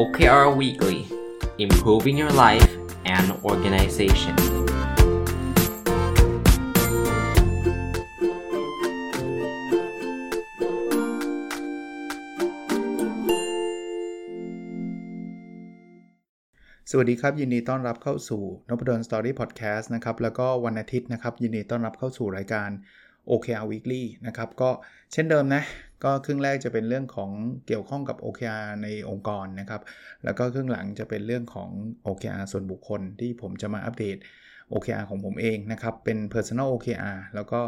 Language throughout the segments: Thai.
OKR Weekly Improving Your Life and Organization สวัสดีครับ ยินดีต้อนรับเข้าสู่นพดลสตอรี่พอดแคสต์นะครับ แล้วก็วันอาทิตย์นะครับ ยินดีต้อนรับเข้าสู่รายการ OKR Weekly นะครับ ก็เช่นเดิมนะ ก็ครึ่งแรกจะเป็นเรื่องของเกี่ยวข้องกับ OKR ในองค์กรนะครับ แล้วก็ครึ่งหลังจะเป็นเรื่องของ OKR ส่วนบุคคลที่ผมจะมาอัปเดต OKR ของผมเองนะครับ เป็น Personal OKR แล้วก็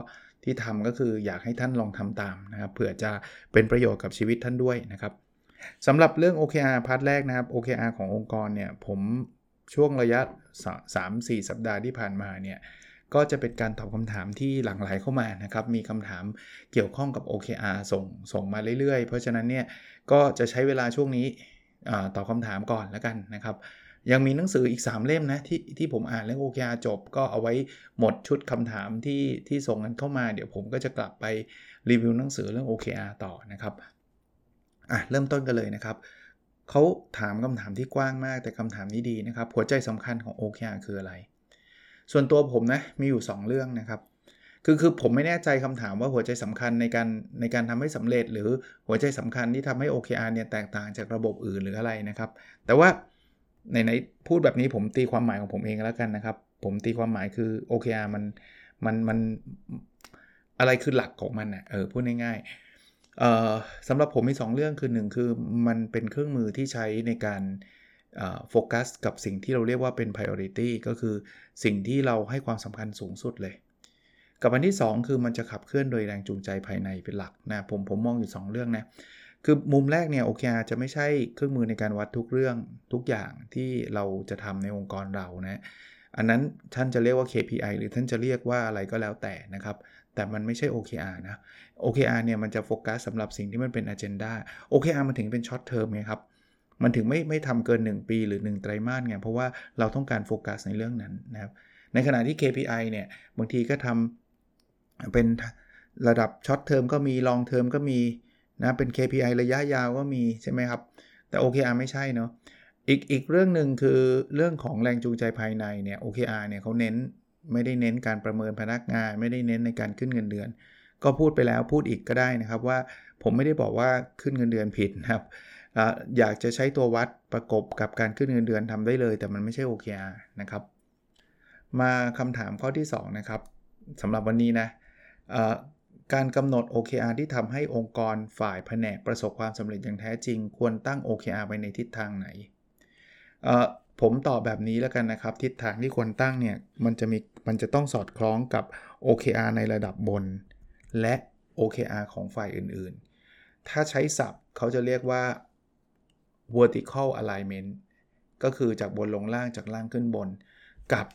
ที่ทำก็คืออยากให้ท่านลองทำตามนะครับเผื่อจะเป็นประโยชน์กับชีวิตท่านด้วยนะครับสำหรับเรื่อง OKR part แรกนะครับ OKR ขององค์กรเนี่ยผมช่วงระยะ 3-4 สัปดาห์ที่ผ่านมาเนี่ย ก็จะเป็นการตอบคำถามที่หลั่งไหลเข้ามานะครับ มีคำถามเกี่ยวข้องกับ OKR ส่งส่งมาเรื่อยๆ เพราะฉะนั้นเนี่ยก็จะใช้เวลาช่วงนี้ตอบคำถามก่อนแล้วกันนะครับยังมีหนังสืออีก 3 เล่มนะที่ที่ผมอ่านเรื่อง OKR จบ ก็เอาไว้หมดชุดคำถามที่ที่ส่งกันเข้ามาเดี๋ยวผมก็จะกลับไปรีวิวหนังสือเรื่อง OKR ต่อนะครับอะเริ่มต้นกันเลยนะครับเขาถามคำถามที่กว้างมากแต่คำถามนี้ดีนะครับ หัวใจสำคัญของ OKR คืออะไร ส่วนตัวผมนะมีอยู่ 2 เรื่องนะครับ คือคือผมไม่แน่ใจคำถามว่าหัวใจสำคัญในการในการทำให้สำเร็จ หรือหัวใจสำคัญที่ทำให้ OKR เนี่ยแตกต่างจากระบบอื่นหรืออะไรนะครับ แต่ว่าในในพูดแบบนี้ผมตีความหมายของผมเองแล้วกันนะครับ ผมตีความหมายคือ OKR มันมันมันอะไรคือหลักของมันนะ่ะเออพูดง่ายๆสำหรับผมมี 2 เรื่องคือ 1 คือมันเป็นเครื่องมือที่ใช้ในการ โฟกัสกับสิ่งที่เราเรียกว่าเป็น priority ก็คือสิ่งที่เราให้ความสำคัญสูงสุดเลย กับอันที่ 2 คือมันจะขับเคลื่อนโดยแรงจูงใจภายในเป็นหลักนะผมผมมองอยู่ 2 เรื่องนะคือมุมแรกเนี่ย OKR จะไม่ใช่เครื่องมือในการวัดทุกเรื่องทุกอย่างที่เราจะทำในองค์กรเรานะ อันนั้นท่านจะเรียกว่า KPI หรือท่านจะเรียกว่าอะไรก็แล้วแต่นะครับ แต่มันไม่ใช่ OKR นะ OKR เนี่ยมันจะโฟกัสสำหรับสิ่งที่มันเป็น agenda OKR มันถึงเป็น short term ไงครับ มันถึงไม่ไม่ทำเกิน 1 ปีหรือ 1 ไตรมาสไงเพราะว่าเราต้องการโฟกัสในเรื่องนั้นนะครับในขณะที่ KPI เนี่ยบางทีก็ทำเป็นระดับ short term ก็มี long term ก็มีนะเป็น KPI ระยะยาวก็มีใช่ไหมครับ แต่ OKR ไม่ใช่เนาะอีกอีกเรื่องหนึ่งคือเรื่องของแรงจูงใจภายในเนี่ย OKR เนี่ยเขาเน้นไม่ได้เน้นการประเมินพนักงาน ไม่ได้เน้นในการขึ้นเงินเดือน ก็พูดไปแล้วพูดอีกก็ได้นะครับว่าผมไม่ได้บอกว่าขึ้นเงินเดือนผิดนะครับ อยากจะใช้ตัววัดประกบกับการขึ้นเงินเดือนทำได้เลย แต่มันไม่ใช่ OKR นะครับ มาคำถามข้อที่ 2 นะครับสำหรับวันนี้นะการกำหนด OKR ที่ทำให้องค์กรฝ่ายแผนกประสบความสำเร็จอย่างแท้จริง ควรตั้ง OKR ไปในทิศทางไหน ผมตอบแบบนี้แล้วกันนะครับ ทิศทางที่ควรตั้งเนี่ยมันจะมีมันจะต้องสอดคล้องกับ OKR ในระดับบน และ OKR ของฝ่ายอื่นๆ ถ้าใช้ศัพท์เขาจะเรียกว่า vertical alignment ก็คือจากบนลงล่างจากล่างขึ้นบน กับ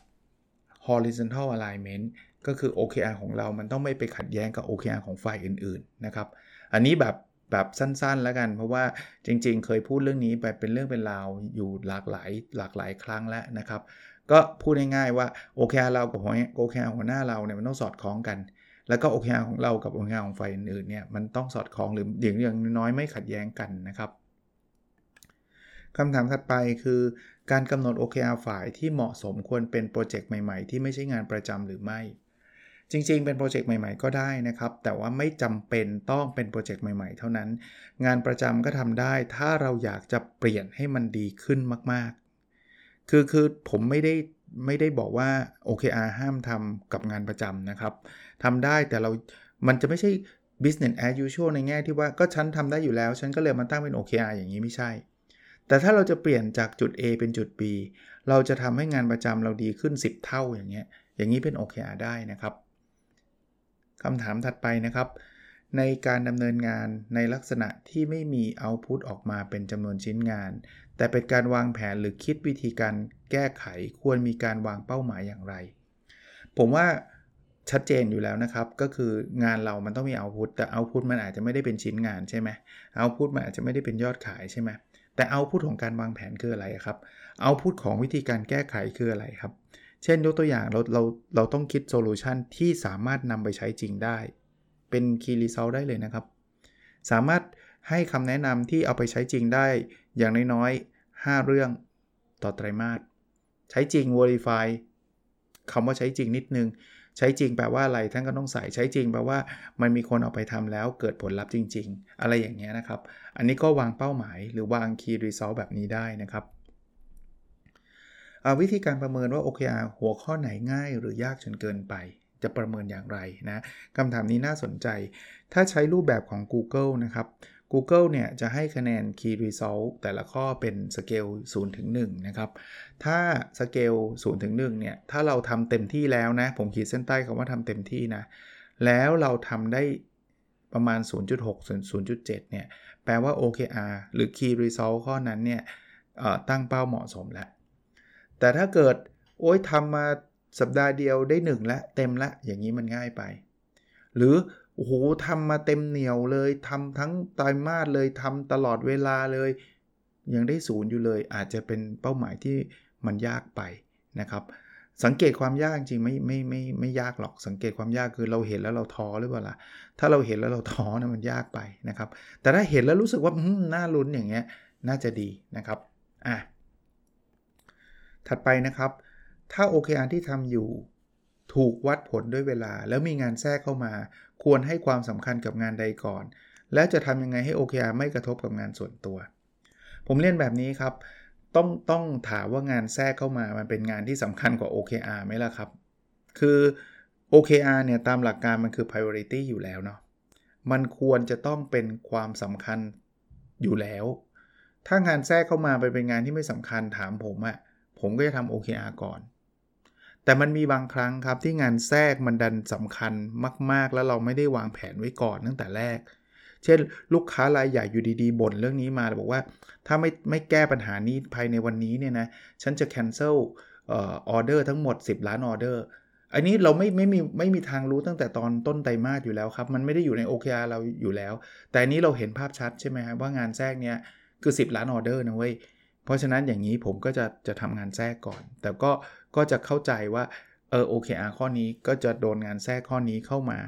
horizontal alignment ก็คือ OKR ของเรา มันต้องไม่ไปขัดแย้งกับ OKR ของฝ่ายอื่นๆ นะครับ อันนี้แบบแบบสั้นๆ แล้วกัน เพราะว่าจริงๆ เคยพูดเรื่องนี้ไปเป็นเรื่องเป็นราวอยู่หลากหลายหลากหลายครั้งแล้วนะครับ ก็พูดง่ายๆว่า OKR เรากับ OKR หัวหน้าเราเนี่ยมันต้องสอดคล้องกัน แล้วก็ OKR ของเรากับ OKR ของฝ่ายอื่นๆ เนี่ยมันต้องสอดคล้องหรืออย่างน้อยไม่ขัดแย้งกันนะครับ คำถามถัดไปคือการกำหนด OKR ฝ่ายที่เหมาะสมควรเป็นโปรเจกต์ใหม่ๆ ที่ไม่ใช่งานประจำหรือไม่ จริงๆ เป็นโปรเจกต์ใหม่ๆ ก็ได้นะครับ แต่ว่าไม่จำเป็นต้องเป็นโปรเจกต์ใหม่ๆ เท่านั้น งานประจำก็ทำได้ ถ้าเราอยากจะเปลี่ยนให้มันดีขึ้นมากๆ คือคือผมไม่ได้ไม่ได้บอกว่า OKR ห้ามทำกับงานประจำนะครับทำได้แต่เรามันจะไม่ใช่ business as usual ในแง่ที่ว่าก็ฉันทำได้อยู่แล้ว ฉันก็เลยมาตั้งเป็น OKR อย่างนี้ไม่ใช่ แต่ถ้าเราจะเปลี่ยนจากจุด A เป็นจุด B เราจะทำให้งานประจำเราดีขึ้น 10 เท่าอย่างเงี้ย อย่างนี้เป็น OKR ได้นะครับคำถามถัดไปนะครับ ในการดำเนินงานในลักษณะที่ไม่มีเอาพุตออกมาเป็นจำนวนชิ้นงาน แต่เป็นการวางแผนหรือคิดวิธีการแก้ไขควรมีการวางเป้าหมายอย่างไร ผมว่าชัดเจนอยู่แล้วนะครับ ก็คืองานเรามันต้องมีเอาพุตแต่เอาพุตมันอาจจะไม่ได้เป็นชิ้นงานใช่ไหมเอาพุตมันอาจจะไม่ได้เป็นยอดขายใช่ไหม แต่เอาพูดของการวางแผนคืออะไรครับ เอาพูดของวิธีการแก้ไขคืออะไรครับ เช่นยกตัวอย่างเราเราเราต้องคิด solution ที่สามารถนำไปใช้จริงได้ เป็น key result ได้เลยนะครับ สามารถให้คำแนะนำที่เอาไปใช้จริงได้ อย่างน้อยๆ 5 เรื่องต่อไตรมาสใช้จริง verify คำว่าใช้จริงนิดนึง ใช้จริงแปลว่าอะไรท่านก็ต้องใส่ใช้จริงแปลว่ามันมีคนเอาไปทำแล้วเกิดผลลัพธ์จริง ๆ อะไรอย่างเงี้ยนะครับ อันนี้ก็วางเป้าหมายหรือวาง key result แบบนี้ได้นะครับวิธีการประเมินว่า OKR หัวข้อไหนง่ายหรือยากจนเกินไป จะประเมินอย่างไรนะคำถามนี้น่าสนใจ ถ้าใช้รูปแบบของ Google นะครับ Google เนี่ยจะให้คะแนน Key Result แต่ละข้อเป็นสเกล0ถึง1นะครับ ถ้าสเกล0ถึง1เนี่ย ถ้าเราทำเต็มที่แล้วนะ ผมขีดเส้นใต้คำว่าทำเต็มที่นะ แล้วเราทำได้ประมาณ 0.6 0.7 เนี่ย แปลว่า OKR หรือ Key Result ข้อนั้นเนี่ยตั้งเป้าเหมาะสมแล้ว แต่ถ้าเกิด โอ้ยทำมาสัปดาห์เดียวได้ 1 แล้วเต็มละอย่างนี้มันง่ายไป หรือ อ้โหทำมาเต็มเหนียวเลยทำทั้งไตรมาสเลยทำตลอดเวลาเลย ยังได้ศูนย์อยู่เลย อาจจะเป็นเป้าหมายที่มันยากไปนะครับ สังเกตความยากจริงไม่ไม่ไม่ไม่ยากหรอกสังเกตความยากคือเราเห็นแล้วเราท้อหรือเปล่าล่ะถ้าเราเห็นแล้วเราท้อนะมันยากไปนะครับ แต่ถ้าเห็นแล้วรู้สึกว่าน่าลุ้นอย่างเงี้ยน่าจะดีนะครับอะถัดไปนะครับ ถ้า OKR ที่ทำอยู่ถูกวัดผลด้วยเวลา แล้วมีงานแทรกเข้ามา ควรให้ความสำคัญกับงานใดก่อน แล้วจะทำยังไงให้ OKR ไม่กระทบกับงานส่วนตัว ผมเรียนแบบนี้ครับ ต้องต้องถามว่างานแทรกเข้ามามันเป็นงานที่สำคัญกว่า OKR ไหมล่ะครับ คือ OKR เนี่ยตามหลักการมันคือ priority อยู่แล้วเนาะมันควรจะต้องเป็นความสำคัญอยู่แล้ว ถ้างานแทรกเข้ามาไปเป็นงานที่ไม่สำคัญถามผมอะผมก็จะทำ OKR ก่อน แต่มันมีบางครั้งครับที่งานแทรกมันดันสำคัญมาก ๆ แล้วเราไม่ได้วางแผนไว้ก่อนตั้งแต่แรก เช่น ลูกค้ารายใหญ่อยู่ดีๆบ่นเรื่องนี้มาบอกว่า ถ้าไม่ไม่แก้ปัญหานี้ภายในวันนี้เนี่ยนะฉันจะ cancel ออเดอร์ทั้งหมด 10 ล้านออเดอร์อันนี้เราไม่ไม่มีไม่มีทางรู้ตั้งแต่ตอนต้นไตรมาสอยู่แล้วครับ มันไม่ได้อยู่ใน OKR เราอยู่แล้ว แต่อันนี้เราเห็นภาพชัดใช่ไหมครับว่างานแทรกเนี้ยคือ 10 ล้านออเดอร์นะเว้ย เพราะฉะนั้นอย่างนี้ผมก็จะจะทำงานแทรกก่อน แต่ก็ก็จะเข้าใจว่าเออ OKR ข้อนี้ก็จะโดนงานแทรกข้อนี้เข้ามา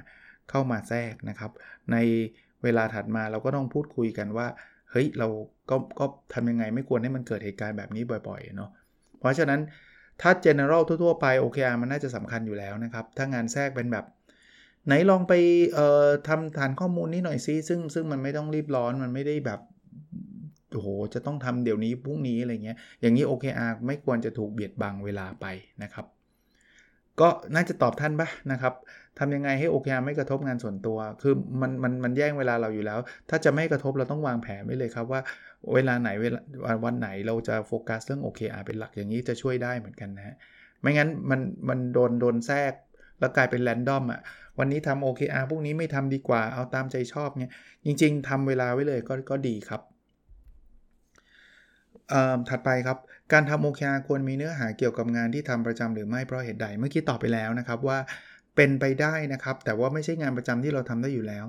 เข้ามาแทรกนะครับ ในเวลาถัดมาเราก็ต้องพูดคุยกันว่าเฮ้ยเราก็ก็ทำยังไงไม่ควรให้มันเกิดเหตุการณ์แบบนี้บ่อยๆเนาะเพราะฉะนั้นถ้า general ทั่วๆไป OKR มันน่าจะสำคัญอยู่แล้วนะครับ ถ้างานแทรกเป็นแบบ ไหนลองไปเอ่อทำฐานข้อมูลนี้หน่อยซิซึ่งซึ่งมันไม่ต้องรีบร้อนมันไม่ได้แบบ โอ้โหจะต้องทำเดี๋ยวนี้พรุ่งนี้อะไรเงี้ยอย่างนี้ OKR ไม่ควรจะถูกเบียดบังเวลาไปนะครับ ก็น่าจะตอบท่านปะนะครับทำยังไงให้ OKR ไม่กระทบงานส่วนตัว คือมันมันมันแย่งเวลาเราอยู่แล้ว ถ้าจะไม่กระทบเราต้องวางแผนไว้เลยครับว่าเวลาไหนเวลาวันไหนเราจะโฟกัสเรื่อง OKR เป็นหลักอย่างนี้จะช่วยได้เหมือนกันนะฮะไม่งั้นมันมันโดนโดนแทรกแล้วกลายเป็นแรนดอมอะ วันนี้ทำ OKR พวกนี้ไม่ทำดีกว่า เอาตามใจชอบเนี่ย จริง ๆทำเวลาไว้เลยก็ก็ดีครับ ถัดไปครับ การทำ OKR ควรมีเนื้อหาเกี่ยวกับงานที่ทำประจำหรือไม่เพราะเหตุใด เมื่อกี้ตอบไปแล้วนะครับว่าเป็นไปได้นะครับ แต่ว่าไม่ใช่งานประจำที่เราทำได้อยู่แล้ว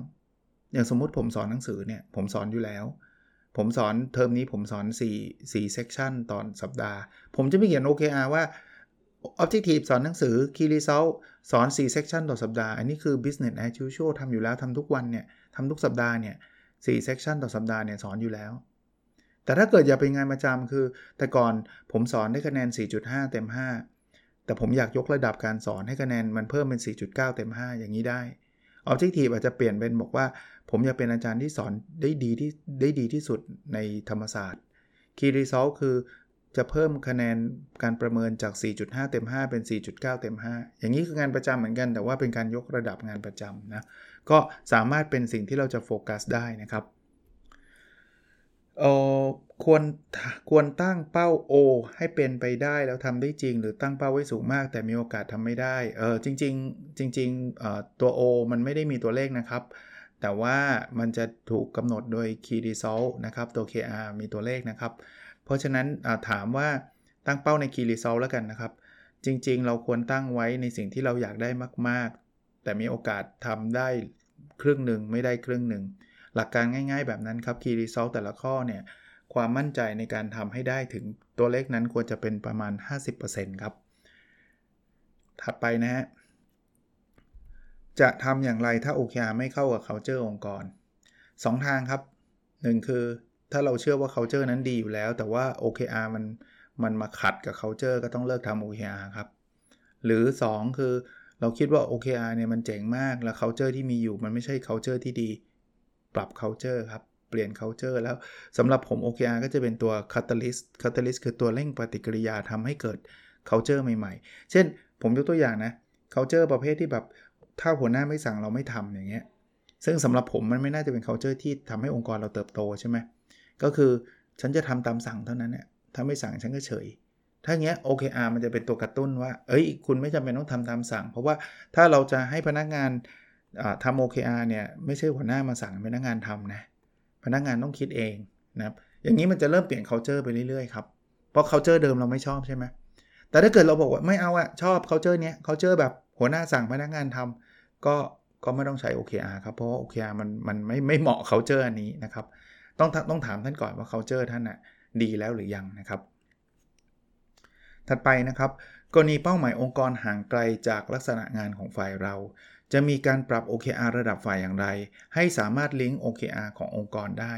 อย่างสมมุติผมสอนหนังสือเนี่ยผมสอนอยู่แล้ว ผมสอนเทอมนี้ผมสอน 4 4 section ตอนสัปดาห์ ผมจะไม่เขียน OKR ว่า Objective สอนหนังสือ Key Result สอน 4 section ต่อสัปดาห์ อันนี้คือ business as usual ทำอยู่แล้วทำทุกวันเนี่ยทำทุกสัปดาห์เนี่ย4 section ต่อสัปดาห์เนี่ยสอนอยู่แล้ว แต่ถ้าเกิดอย่าเป็นงานประจำคือ แต่ก่อนผมสอนได้คะแนน 4.5 เต็ม 5 แต่ผมอยากยกระดับการสอนให้คะแนนมันเพิ่มเป็น 4.9 เต็ม 5 อย่างนี้ได้ Objective อาจจะเปลี่ยนเป็นบอกว่า ผมอยากเป็นอาจารย์ที่สอนได้ดีที่ได้ดีที่สุดในธรรมศาสตร์ Key Result คือจะเพิ่มคะแนนการประเมินจาก 4.5 เต็ม 5 เป็น 4.9 เต็ม 5 อย่างนี้คืองานประจำเหมือนกัน แต่ว่าเป็นการยกระดับงานประจำนะ ก็สามารถเป็นสิ่งที่เราจะโฟกัสได้นะครับ เออควรควรตั้งเป้า O ให้เป็นไปได้แล้วทำได้จริง หรือตั้งเป้าไว้สูงมาก แต่มีโอกาสทำไม่ได้เออจริง ๆ จริงๆตัว O มันไม่ได้มีตัวเลขนะครับ แต่ว่ามันจะถูกกำหนดโดย Key Result นะครับ ตัว KR มีตัวเลขนะครับ เพราะฉะนั้นถามว่าตั้งเป้าใน Key Result แล้วกันนะครับ จริง ๆ เราควรตั้งไว้ในสิ่งที่เราอยากได้มาก ๆ แต่มีโอกาสทำได้ครึ่งหนึ่งไม่ได้ครึ่งหนึ่ง หลักการง่าย ๆ แบบนั้นครับ Key Result แต่ละข้อเนี่ยความมั่นใจในการทำให้ได้ถึงตัวเลขนั้นควรจะเป็นประมาณ 50%ครับ ถัดไปนะฮะ จะทำอย่างไรถ้า OKR ไม่เข้ากับ culture องค์กร 2 ทางครับ 1 คือถ้าเราเชื่อว่า culture นั้นดีอยู่แล้ว แต่ว่า OKR มันมันมาขัดกับ culture ก็ต้องเลิกทำ OKR ครับ หรือ 2 คือเราคิดว่า OKR เนี่ยมันเจ๋งมาก แล้ว culture ที่มีอยู่มันไม่ใช่ culture ที่ดี ปรับ culture ครับ เปลี่ยน culture แล้วสำหรับผม OKR ก็จะเป็นตัว catalyst catalyst คือตัวเร่งปฏิกิริยาทำให้เกิด culture ใหม่ๆ เช่น ผมยกตัวอย่างนะ culture ประเภทที่แบบถ้าหัวหน้าไม่สั่งเราไม่ทำอย่างเงี้ยซึ่งสำหรับผมมันไม่น่าจะเป็น culture ที่ทำให้องค์กรเราเติบโตใช่ไหมก็คือฉันจะทำตามสั่งเท่านั้นเนี่ยถ้าไม่สั่งฉันก็เฉยถ้าเงี้ย OKR มันจะเป็นตัวกระตุ้นว่า เอ้ย คุณไม่จำเป็นต้องทำตามสั่ง เพราะว่าถ้าเราจะให้พนักงาน ทำ OKR เนี่ยไม่ใช่หัวหน้ามาสั่งพนักงานทำนะพนักงานต้องคิดเองนะครับอย่างนี้มันจะเริ่มเปลี่ยน culture ไปเรื่อยๆครับเพราะ culture เดิมเราไม่ชอบใช่ไหมแต่ถ้าเกิดเราบอกว่าไม่เอาอะชอบ culture เนี้ย culture แบบหัวหน้าสั่งพนักงานทำก็ก็ไม่ต้องใช้ OKR ครับเพราะว่า OKR มันมันไม่ไม่เหมาะ culture อันนี้นะครับต้องต้องถามท่านก่อนว่า culture ท่านอะดีแล้วหรือยังนะครับ ถัดไปนะครับกรณีเป้าหมายองค์กรห่างไกลจากลักษณะงานของฝ่ายเรา จะมีการปรับ OKR ระดับฝ่ายอย่างไร ให้สามารถลิงก์ OKR ขององค์กรได้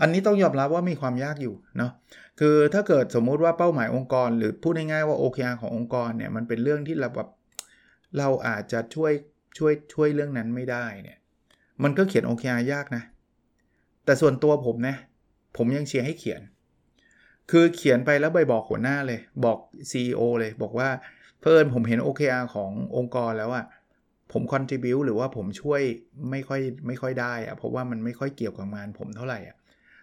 อันนี้ต้องยอมรับว่ามีความยากอยู่เนาะคือถ้าเกิดสมมุติว่าเป้าหมายองค์กร หรือพูดง่ายๆว่า OKR ขององค์กรเนี่ยมันเป็นเรื่องที่เราแบบเราอาจจะช่วยช่วยช่วยเรื่องนั้นไม่ได้เนี่ยมันก็เขียน OKR ยากนะ แต่ส่วนตัวผมนะผมยังเชียร์ให้เขียน คือเขียนไปแล้วไปบอกหัวหน้าเลย บอก CEO เลยบอกว่าเพิ่นผมเห็น OKR ขององค์กรแล้วอะ ผม contribu หรือว่าผมช่วยไม่ค่อยไม่ค่อยได้อะเพราะว่ามันไม่ค่อยเกี่ยวกับงานผมเท่าไหร่อะ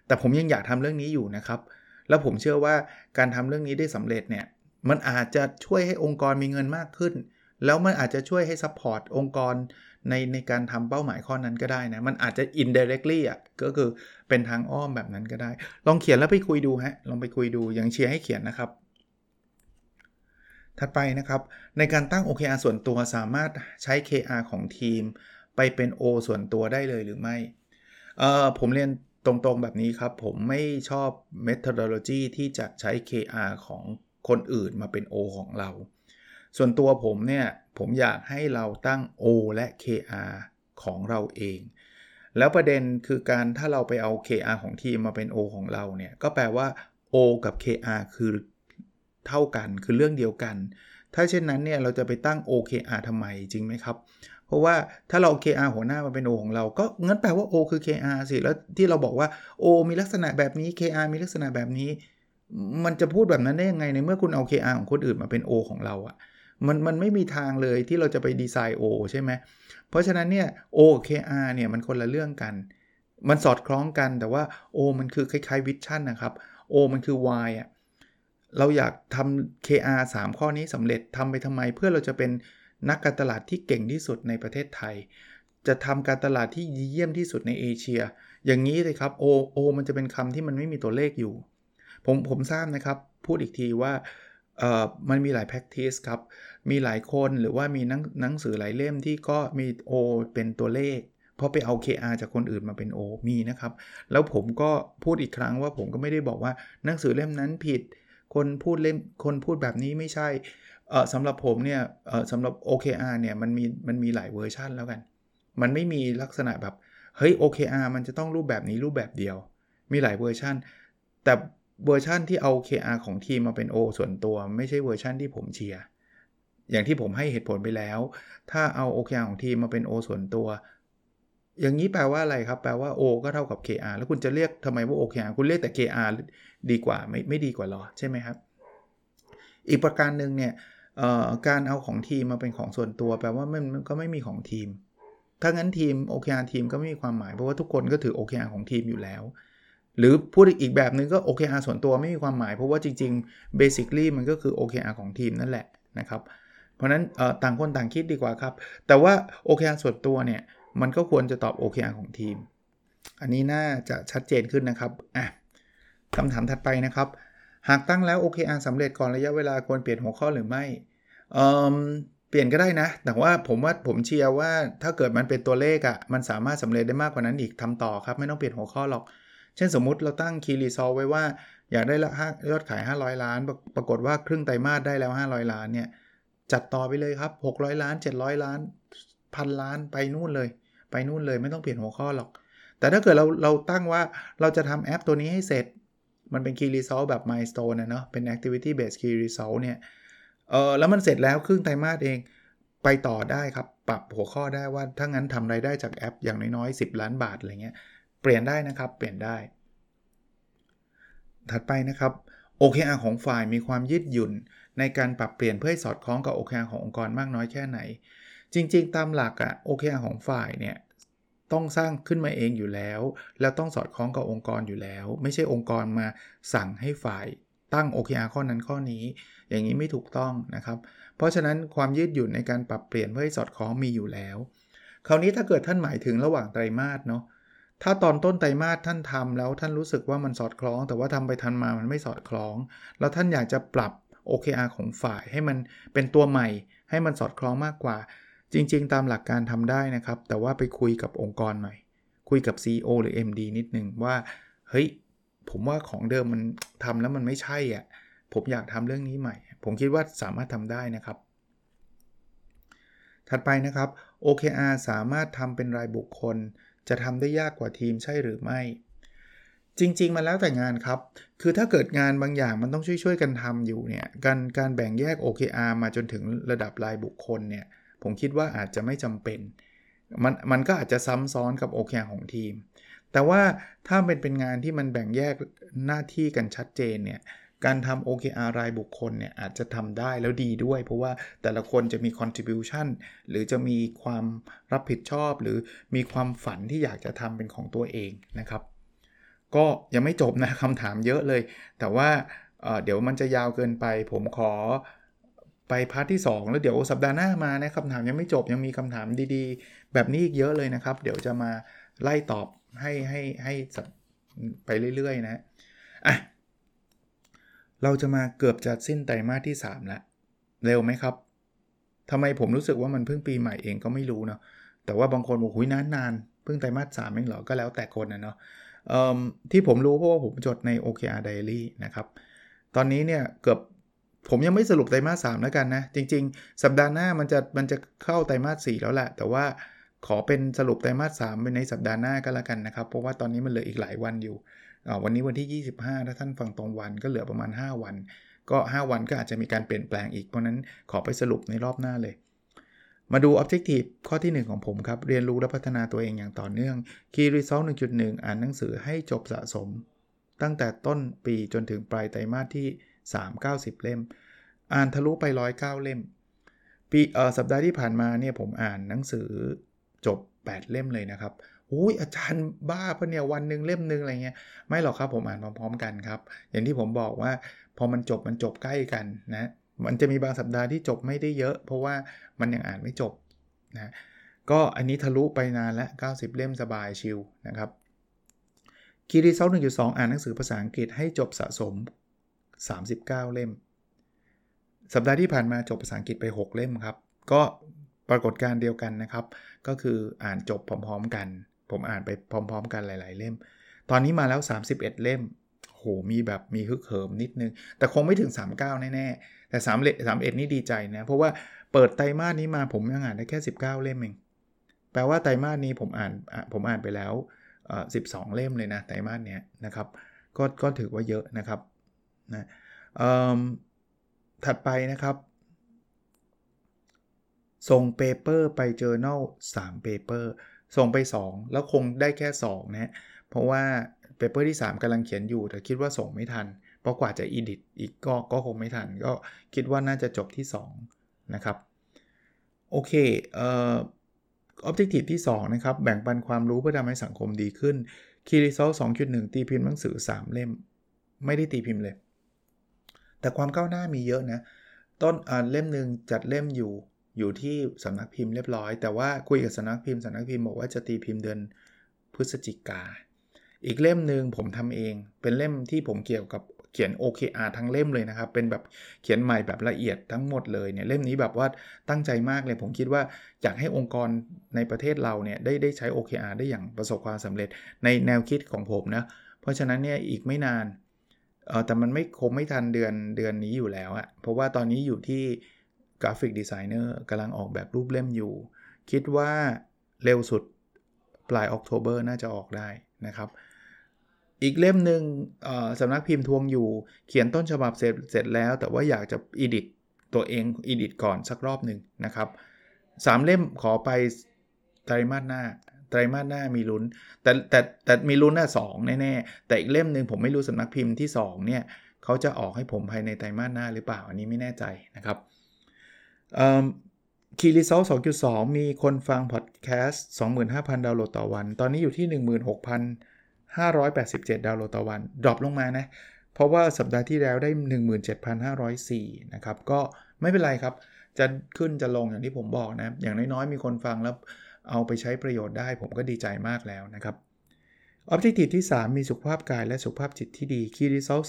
แต่ผมยังอยากทำเรื่องนี้อยู่นะครับ แล้วผมเชื่อว่าการทำเรื่องนี้ได้สำเร็จเนี่ยมันอาจจะช่วยให้องค์กรมีเงินมากขึ้น แล้วมันอาจจะช่วยให้ support องค์กรในในการทำเป้าหมายข้อนั้นก็ได้นะ มันอาจจะ indirectly อะก็คือเป็นทางอ้อมแบบนั้นก็ได้ ลองเขียนแล้วไปคุยดูฮะลองไปคุยดูยังเชียร์ให้เขียนนะครับ ถัดไปนะครับ ในการตั้ง OKR ส่วนตัวสามารถใช้ KR ของทีม ไปเป็น O ส่วนตัวได้เลยหรือไม่ เอ่อผมเรียนตรงๆแบบนี้ครับ ผมไม่ชอบ methodology ที่จะใช้ KR ของคนอื่นมาเป็น O ของเรา ส่วนตัวผมเนี่ย ผมอยากให้เราตั้ง O และ KR ของเราเอง แล้วประเด็นคือการถ้าเราไปเอา KR ของทีมมาเป็น O ของเราเนี่ย ก็แปลว่า O กับ KR คือ เท่ากันคือเรื่องเดียวกัน ถ้าเช่นนั้นเนี่ยเราจะไปตั้ง OKR ทำไมจริงไหมครับ เพราะว่าถ้าเรา KR หัวหน้ามาเป็น O ของเรา ก็งั้นแปลว่า O คือ KR สิ แล้วที่เราบอกว่า O มีลักษณะแบบนี้ KR มีลักษณะแบบนี้ มันจะพูดแบบนั้นได้ยังไงในเมื่อคุณเอา KR ของคนอื่นมาเป็น O ของเราอะมันมันไม่มีทางเลยที่เราจะไปดีไซน์ O ใช่ไหม เพราะฉะนั้นเนี่ย O กับ KR เนี่ยมันคนละเรื่องกัน มันสอดคล้องกันแต่ว่า O มันคือคล้ายๆวิชั่นนะครับ O มันคือ Y อะ เราอยากทำ KR 3 ข้อนี้สำเร็จทำไปทำไม เพื่อเราจะเป็นนักการตลาดที่เก่งที่สุดในประเทศไทย จะทำการตลาดที่เยี่ยมที่สุดในเอเชีย อย่างนี้เลยครับ O O มันจะเป็นคำที่มันไม่มีตัวเลขอยู่ ผมผมทราบนะครับ พูดอีกทีว่ามันมีหลาย practice ครับ มีหลายคนหรือว่ามีหนังหนังสือหลายเล่มที่ก็มี O เป็นตัวเลข เพราะไปเอา KR จากคนอื่นมาเป็น O มีนะครับ แล้วผมก็พูดอีกครั้งว่าผมก็ไม่ได้บอกว่าหนังสือเล่มนั้นผิด คนพูดเล่มคนพูดแบบนี้ไม่ใช่เออสำหรับผมเนี่ยเออสำหรับ OKR เนี่ยมันมีมันมีหลายเวอร์ชันแล้วกัน มันไม่มีลักษณะแบบเฮ้ย OKR มันจะต้องรูปแบบนี้รูปแบบเดียว มีหลายเวอร์ชันแต่เวอร์ชันที่เอา OKR ของทีมมาเป็น O ส่วนตัว ไม่ใช่เวอร์ชันที่ผมเชียร์อย่างที่ผมให้เหตุผลไปแล้ว ถ้าเอา OKR ของทีมมาเป็น O ส่วนตัว อย่างนี้แปลว่าอะไรครับ แปลว่า O ก็เท่ากับ KR แล้วคุณจะเรียกทำไมว่า OKR คุณเรียกแต่ KR ดีกว่าไม่ไม่ดีกว่าหรอใช่ไหมครับ อีกประการหนึ่งเนี่ยการเอาของทีมมาเป็นของส่วนตัว แปลว่ามันก็ไม่มีของทีม ถ้างั้นทีม OKR ทีมก็ไม่มีความหมายเพราะว่าทุกคนก็ถือ OKR ของทีมอยู่แล้ว หรือพูดอีกแบบนึงก็ OKR ส่วนตัวไม่มีความหมายเพราะว่าจริงๆ basically มันก็คือ OKR ของทีมนั่นแหละนะครับ เพราะนั้นต่างคนต่างคิดดีกว่าครับ แต่ว่า OKR ส่วนตัวเนี่ย มันก็ควรจะตอบ OKR ของทีม อันนี้น่าจะชัดเจนขึ้นนะครับอะคำถามถัดไปนะครับ หากตั้งแล้ว OKR สำเร็จก่อนระยะเวลาควรเปลี่ยนหัวข้อหรือไม่เเปลี่ยนก็ได้นะ แต่ว่าผมว่าผมเชียร์ว่าถ้าเกิดมันเป็นตัวเลขอะ่ะ มันสามารถสำเร็จได้มากกว่านั้นอีกทำต่อครับ ไม่ต้องเปลี่ยนหัวข้อหรอก เช่นสมมุติเราตั้งคีรีซอลไว้ว่า อยากได้ละยอดขาย 500 ล้าน ปรากฏว่าครึ่งไตรมาสได้แล้ว 500 ล้านเนี่ย จัดต่อไปเลยครับ 600 ล้าน 700 ล้าน พันล้านไปนู่นเลย ไปนู่นเลยไม่ต้องเปลี่ยนหัวข้อหรอก แต่ถ้าเกิดเราเราตั้งว่าเราจะทำแอปตัวนี้ให้เสร็จ มันเป็น key result แบบ milestone นะเนาะเป็น activity based key result เนี่ยเออแล้วมันเสร็จแล้วครึ่งไตรมาสเองไปต่อได้ครับ ปรับหัวข้อได้ว่าถ้างั้นทำไรายได้จากแอปอย่างน้อยๆ 10 ล้านบาทอะไรเงี้ยเปลี่ยนได้นะครับ เปลี่ยนได้ ถัดไปนะครับ OKR ของฝ่ายมีความยืดหยุ่นในการปรับเปลี่ยนเพื่อให้สอดคล้องกับ OKR ขององค์กรมากน้อยแค่ไหน จริงๆ ตามหลักอะ OKR ของฝ่ายเนี่ยต้องสร้างขึ้นมาเองอยู่แล้ว แล้วต้องสอดคล้องกับองค์กรอยู่แล้ว ไม่ใช่องค์กรมาสั่งให้ฝ่ายตั้ง OKR ข้อนั้นข้อนี้ อย่างนี้ไม่ถูกต้องนะครับ เพราะฉะนั้นความยืดหยุ่นในการปรับเปลี่ยนเพื่อให้สอดคล้องมีอยู่แล้ว คราวนี้ถ้าเกิดท่านหมายถึงระหว่างไตรมาสเนาะถ้าตอนต้นไตรมาสท่านทำแล้วท่านรู้สึกว่ามันสอดคล้อง แต่ว่าทำไปทันมามันไม่สอดคล้อง แล้วท่านอยากจะปรับ OKR ของฝ่ายให้มันเป็นตัวใหม่ ให้มันสอดคล้องมากกว่า จริงๆ ตามหลักการทำได้นะครับ แต่ว่าไปคุยกับองค์กรหน่อย คุยกับ CEO หรือ MD นิดนึงว่า เฮ้ย ผมว่าของเดิมมันทำแล้วมันไม่ใช่อะ ผมอยากทำเรื่องนี้ใหม่ ผมคิดว่าสามารถทำได้นะครับ ถัดไปนะครับ OKR สามารถทำเป็นรายบุคคล จะทำได้ยากกว่าทีมใช่หรือไม่จริง ๆ มันแล้วแต่งานครับ คือถ้าเกิดงานบางอย่างมันต้องช่วยๆกันทำอยู่เนี่ย การการแบ่งแยก OKR มาจนถึงระดับรายบุคคลเนี่ย ผมคิดว่าอาจจะไม่จำเป็นมันมันก็อาจจะซ้ำซ้อนกับ OKR ของทีม แต่ว่าถ้าเป็นเป็นงานที่มันแบ่งแยกหน้าที่กันชัดเจนเนี่ยการทำ OKR รายบุคคลเนี่ยอาจจะทำได้แล้วดีด้วย เพราะว่าแต่ละคนจะมี contribution หรือจะมีความรับผิดชอบ หรือมีความฝันที่อยากจะทำเป็นของตัวเองนะครับ ก็ยังไม่จบนะคำถามเยอะเลย แต่ว่าเเดี๋ยวมันจะยาวเกินไป ผมขอ ไปพาร์ทที่ 2 แล้วเดี๋ยวสัปดาห์หน้ามานะคำถามยังไม่จบยังมีคำถามดีๆ แบบนี้อีกเยอะเลยนะครับ เดี๋ยวจะมาไล่ตอบให้ให้ให้ไปเรื่อยๆนะอะเราจะมาเกือบจะสิ้นไตรมาสที่ 3 แล้ว เร็วไหมครับทำไมผมรู้สึกว่ามันเพิ่งปีใหม่เองก็ไม่รู้เนาะแต่ว่าบางคนบอกหุยนานนานเพิ่งไตรมาสสามเองเหรอก็แล้วแต่คนนะเนาะที่ผมรู้เพราะว่าผมจดใน OKR Diary นะครับ ตอนนี้เนี่ยเกือบ ผมยังไม่สรุปไตรมาสสามแล้วกันนะ จริง ๆ สัปดาห์หน้ามันจะมันจะเข้าไตรมาสสี่แล้วแหละ แต่ว่าขอเป็นสรุปไตรมาสสามในสัปดาห์หน้าก็แล้วกันนะครับ เพราะว่าตอนนี้มันเหลืออีกหลายวันอยู่ วันนี้วันที่ 25 ถ้าท่านฟังตรงวันก็เหลือประมาณ 5 วัน ก็ 5 วันก็อาจจะมีการเปลี่ยนแปลงอีก เพราะนั้นขอไปสรุปในรอบหน้าเลย มาดู Objective ข้อที่ 1 ของผมครับ เรียนรู้และพัฒนาตัวเองอย่างต่อเนื่อง Key Result 1.1 อ่านหนังสือให้จบสะสม ตั้งแต่ต้นปีจนถึงปลายไตรมาสที่ 3 90 เล่ม อ่านทะลุไป 109 เล่ม ปีเออสัปดาห์ที่ผ่านมาเนี่ยผมอ่านหนังสือจบ 8 เล่มเลยนะครับอุ้ยอาจารย์บ้าปะเนี่ยวันหนึ่งเล่มหนึ่งอะไรเงี้ยไม่หรอกครับผมอ่านพร้อมๆกันครับ อย่างที่ผมบอกว่าพอมันจบมันจบใกล้กันนะมันจะมีบางสัปดาห์ที่จบไม่ได้เยอะ เพราะว่ามันยังอ่านไม่จบนะก็อันนี้ทะลุไปนานแล้ว90 เล่มสบายชิลนะครับคีรีเซล1.2อ่านหนังสือภาษาอังกฤษให้จบสะสม 39 เล่ม สัปดาห์ที่ผ่านมาจบภาษาอังกฤษไป 6 เล่มครับ ก็ปรากฏการเดียวกันนะครับ ก็คืออ่านจบพร้อมๆกัน ผมอ่านไปพร้อม ๆ กันหลาย ๆ เล่ม ตอนนี้มาแล้ว 31 เล่มโหมีแบบมีฮึกเหิมนิดนึง แต่คงไม่ถึง 39 แน่ๆ แต่3เล31 นี่ดีใจนะ เพราะว่าเปิดไตรมาสนี้มาผมยังอ่านได้แค่ 19 เล่มเองแปลว่าไตรมาสนี้ผมอ่านผมอ่านไปแล้ว 12 เล่มเลยนะไตรมาสเนี้ยนะครับก็ก็ถือว่าเยอะนะครับ นะถัดไปนะครับ ส่ง paper ไป journal 3 paper ส่งไป 2 แล้วคงได้แค่2นะเพราะว่า paper ที่ 3กำลังเขียนอยู่ แต่คิดว่าส่งไม่ทัน เพราะกว่าจะ edit อีกก็ก็คงไม่ทัน ก็คิดว่าน่าจะจบที่ 2 นะครับ โอเคเอ่อ objective ที่ 2 นะครับ แบ่งปันความรู้เพื่อทำให้สังคมดีขึ้น Key Result 2.1 ตีพิมพ์หนังสือ 3 เล่ม ไม่ได้ตีพิมพ์เลย แต่ความก้าวหน้ามีเยอะนะ ต้นเล่มหนึ่งจัดเล่มอยู่อยู่ที่สำนักพิมพ์เรียบร้อย แต่ว่าคุยกับสำนักพิมพ์สำนักพิมพ์บอกว่าจะตีพิมพ์เดือนพฤศจิกา อีกเล่มหนึ่งผมทำเอง เป็นเล่มที่ผมเกี่ยวกับเขียน OKR ทั้งเล่มเลยนะครับ เป็นแบบเขียนใหม่แบบละเอียดทั้งหมดเลยเนี่ยเล่มนี้แบบว่าตั้งใจมากเลย ผมคิดว่าอยากให้องค์กรในประเทศเราเนี่ยได้ได้ใช้ OKR ได้อย่างประสบความสำเร็จในแนวคิดของผมนะ เพราะฉะนั้นเนี่ยอีกไม่นาน เออแต่มันไม่คงไม่ทันเดือนเดือนนี้อยู่แล้วอะเพราะว่าตอนนี้อยู่ที่ graphic designer กำลังออกแบบรูปเล่มอยู่ คิดว่าเร็วสุดปลาย October น่าจะออกได้นะครับ อีกเล่มหนึ่งสำนักพิมพ์ทวงอยู่ เขียนต้นฉบับเสร็จเสร็จแล้ว แต่ว่าอยากจะ edit ตัวเอง edit ก่อนสักรอบหนึ่งนะครับสามเล่มขอไปไตรมาสหน้า ไตรมาสหน้ามีลุ้น แต่แต่แต่มีลุ้นหน้าสองแน่ๆแต่อีกเล่มหนึ่งผมไม่รู้สำนักพิมพ์ที่ 2 เนี่ยเขาจะออกให้ผมภายในไตรมาสหน้าหรือเปล่า อันนี้ไม่แน่ใจนะครับ Key Result 2.2 มีคนฟังพอดแคสต์ 25,000 ดาวน์โหลดต่อวัน ตอนนี้อยู่ที่ 16,587 ดาวน์โหลดต่อวัน drop ลงมานะ เพราะว่าสัปดาห์ที่แล้วได้ 17,504 นะครับ ก็ไม่เป็นไรครับ จะขึ้นจะลงอย่างที่ผมบอกนะ อย่างน้อยๆ มีคนฟังแล้ว เอาไปใช้ประโยชน์ได้ผมก็ดีใจมากแล้วนะครับ Objective ที่ 3 มีสุขภาพกายและสุขภาพจิตที่ดี Key Result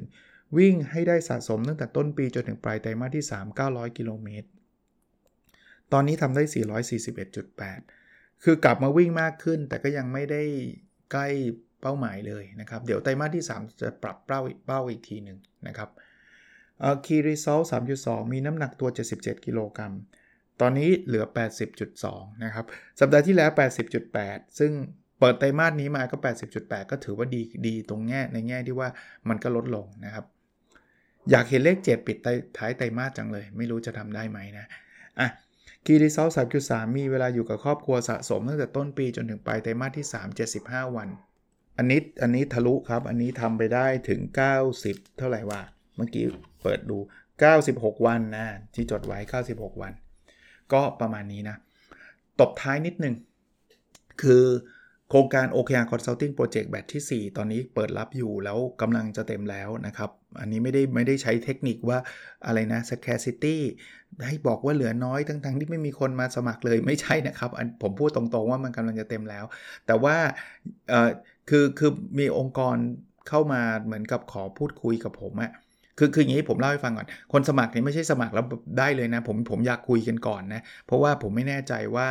3.1 วิ่งให้ได้สะสมตั้งแต่ต้นปีจนถึงปลายไตรมาสที่ 3 900 กิโลเมตร ตอนนี้ทำได้ 441.8 คือกลับมาวิ่งมากขึ้น แต่ก็ยังไม่ได้ใกล้เป้าหมายเลยนะครับ เดี๋ยวไตรมาสที่ 3 จะปรับเป้าเป้าอีกทีหนึ่งนะครับเอ่อ Key Result 3.2 มีน้ำหนักตัว 77 กิโลกรัม ตอนนี้เหลือ 80.2 นะครับ สัปดาห์ที่แล้ว 80.8 ซึ่งเปิดไตรมาสนี้มาก็ 80.8 ก็ถือว่าดีดีตรงแง่ในแง่ที่ว่ามันก็ลดลงนะครับ อยากเห็นเลข 7 ปิดท้ายไตรมาสจังเลย ไม่รู้จะทำได้ไหมนะ อะกีรีเซลสามจุดสามมีเวลาอยู่กับครอบครัวสะสมตั้งแต่ต้นปีจนถึงปลายไตรมาสที่ 3 75 วัน อันนี้อันนี้ทะลุครับ อันนี้ทำไปได้ถึง 90 เท่าไหร่วะเมื่อกี้เปิดดู 96 วันนะที่จดไว้ 96 วัน ก็ประมาณนี้นะ ตบท้ายนิดนึง คือโครงการ OKR Consulting Project แบบที่ 4 ตอนนี้เปิดรับอยู่แล้วกำลังจะเต็มแล้วนะครับ อันนี้ไม่ได้ไม่ได้ใช้เทคนิคว่าอะไรนะ scarcity ให้บอกว่าเหลือน้อยทั้งทั้งที่ไม่มีคนมาสมัครเลยไม่ใช่นะครับผมพูดตรงๆว่ามันกำลังจะเต็มแล้ว แต่ว่าเอ่อคือคือมีองค์กรเข้ามาเหมือนกับขอพูดคุยกับผมอะ คือคืออย่างนี้ผมเล่าให้ฟังก่อน คนสมัครนี่ไม่ใช่สมัครแล้วได้เลยนะ ผมผมอยากคุยกันก่อนนะ เพราะว่าผมไม่แน่ใจว่า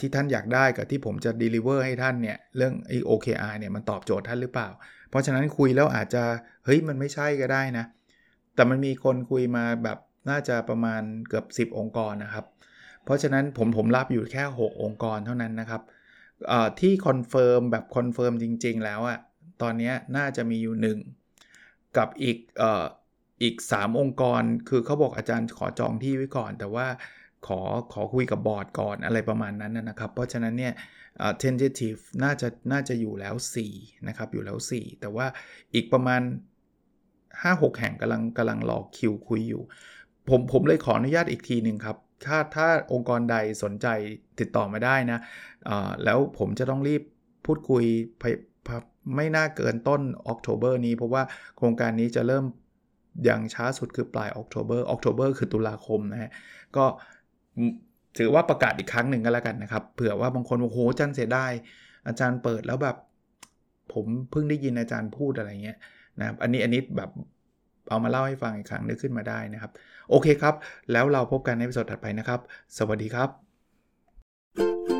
ที่ท่านอยากได้กับที่ผมจะ deliver ให้ท่านเนี่ย เรื่องไอ้ OKR เนี่ยมันตอบโจทย์ท่านหรือเปล่า เพราะฉะนั้นคุยแล้วอาจจะเฮ้ยมันไม่ใช่ก็ได้นะ แต่มันมีคนคุยมาแบบน่าจะประมาณเกือบ 10 องค์กรนะครับ เพราะฉะนั้นผมผมรับอยู่แค่ 6 องค์กรเท่านั้นนะครับที่คอนเฟิร์มแบบคอนเฟิร์มจริง ๆ แล้วอะตอนนี้น่าจะมีอยู่ 1 กับอีกออีก 3 องค์กร คือเขาบอกอาจารย์ขอจองที่ไว้ก่อน แต่ว่าขอขอคุยกับบอร์ดก่อนอะไรประมาณนั้นนะครับ เพราะฉะนั้นเนี่ย tentative น่าจะน่าจะอยู่แล้ว 4 นะครับ อยู่แล้ว 4 แต่ว่าอีกประมาณ 5-6 แห่งกำลังกำลังรอคิวคุยอยู่ ผมผมเลยขออนุญาตอีกทีหนึ่งครับ ถ้าถ้าองค์กรใดสนใจติดต่อมาได้นะแล้วผมจะต้องรีบพูดคุย ไม่น่าเกินต้นออกโทเบอร์นี้ เพราะว่าโครงการนี้จะเริ่มอย่างช้าสุดคือปลายออกโทเบอร์ออกโทเบอร์คือตุลาคมนะฮะก็ถือว่าประกาศอีกครั้งหนึ่งก็แล้วกันนะครับ เผื่อว่าบางคนโอ้โหอาจารย์เสียดายอาจารย์เปิดแล้วแบบ ผมเพิ่งได้ยินอาจารย์พูดอะไรเงี้ยนะครับอันนี้อันนี้แบบเอามาเล่าให้ฟังอีกครั้งนึกขึ้นมาได้นะครับ โอเคครับ แล้วเราพบกันในวิดีโอถัดไปนะครับ สวัสดีครับ